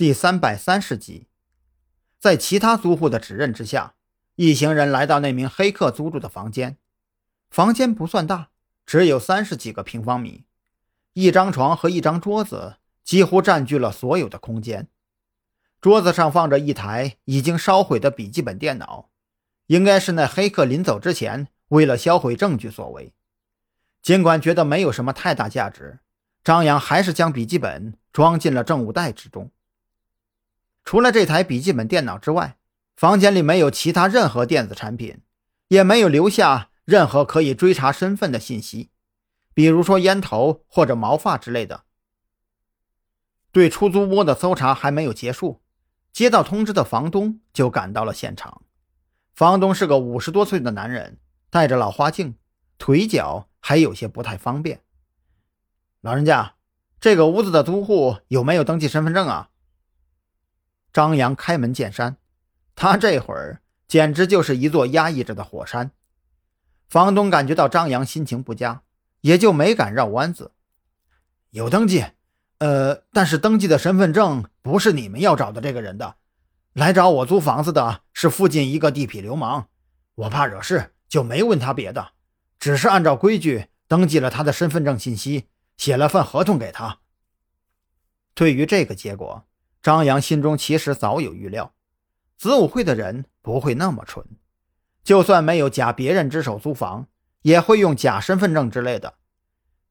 第三百三十集，在其他租户的指认之下，一行人来到那名黑客租住的房间。房间不算大，只有三十几个平方米，一张床和一张桌子几乎占据了所有的空间。桌子上放着一台已经烧毁的笔记本电脑，应该是那黑客临走之前为了销毁证据所为。尽管觉得没有什么太大价值，张扬还是将笔记本装进了证物袋之中。除了这台笔记本电脑之外，房间里没有其他任何电子产品，也没有留下任何可以追查身份的信息，比如说烟头或者毛发之类的。对出租屋的搜查还没有结束，接到通知的房东就赶到了现场。房东是个五十多岁的男人，戴着老花镜，腿脚还有些不太方便。老人家，这个屋子的租户有没有登记身份证啊？张扬开门见山，他这会儿简直就是一座压抑着的火山。房东感觉到张扬心情不佳，也就没敢绕弯子。有登记，呃，但是登记的身份证不是你们要找的这个人的。来找我租房子的是附近一个地痞流氓，我怕惹事，就没问他别的，只是按照规矩登记了他的身份证信息，写了份合同给他。对于这个结果。张扬心中其实早有预料，子午会的人不会那么蠢，就算没有假别人之手租房，也会用假身份证之类的。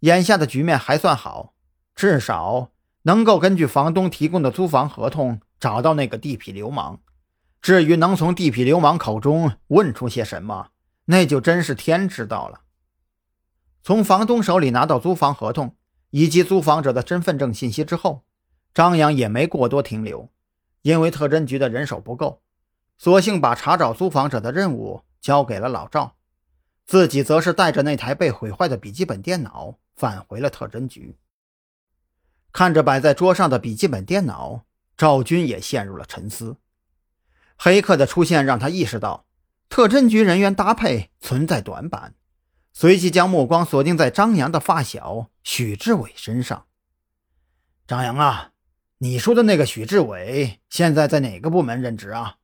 眼下的局面还算好，至少能够根据房东提供的租房合同找到那个地痞流氓。至于能从地痞流氓口中问出些什么，那就真是天知道了。从房东手里拿到租房合同以及租房者的身份证信息之后。张扬也没过多停留，因为特侦局的人手不够，索性把查找租房者的任务交给了老赵，自己则是带着那台被毁坏的笔记本电脑返回了特侦局。看着摆在桌上的笔记本电脑，赵军也陷入了沉思。黑客的出现让他意识到特侦局人员搭配存在短板，随即将目光锁定在张扬的发小许志伟身上。张扬啊！你说的那个许志伟现在在哪个部门任职啊？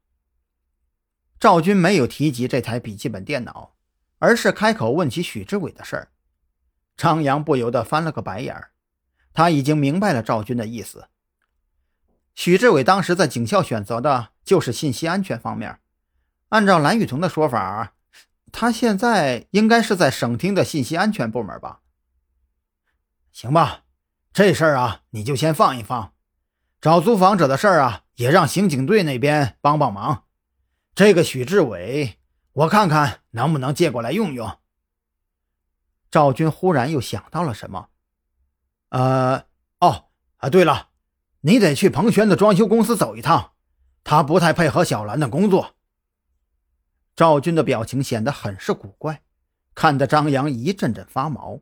赵军没有提及这台笔记本电脑，而是开口问起许志伟的事儿。张扬不由得翻了个白眼儿，他已经明白了赵军的意思。许志伟当时在警校选择的就是信息安全方面，按照蓝雨桐的说法，他现在应该是在省厅的信息安全部门吧？行吧，这事儿啊，你就先放一放。找租房者的事儿啊，也让刑警队那边帮帮忙。这个许志伟，我看看能不能借过来用用。赵军忽然又想到了什么，呃，哦，啊，对了，你得去彭轩的装修公司走一趟，他不太配合小兰的工作。赵军的表情显得很是古怪，看得张扬一阵阵发毛。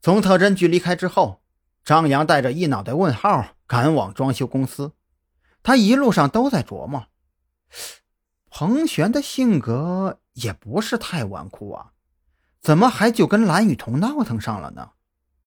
从特侦局离开之后，张扬带着一脑袋问号。赶往装修公司，他一路上都在琢磨：彭璇的性格也不是太纨绔啊，怎么还就跟蓝雨桐闹腾上了呢？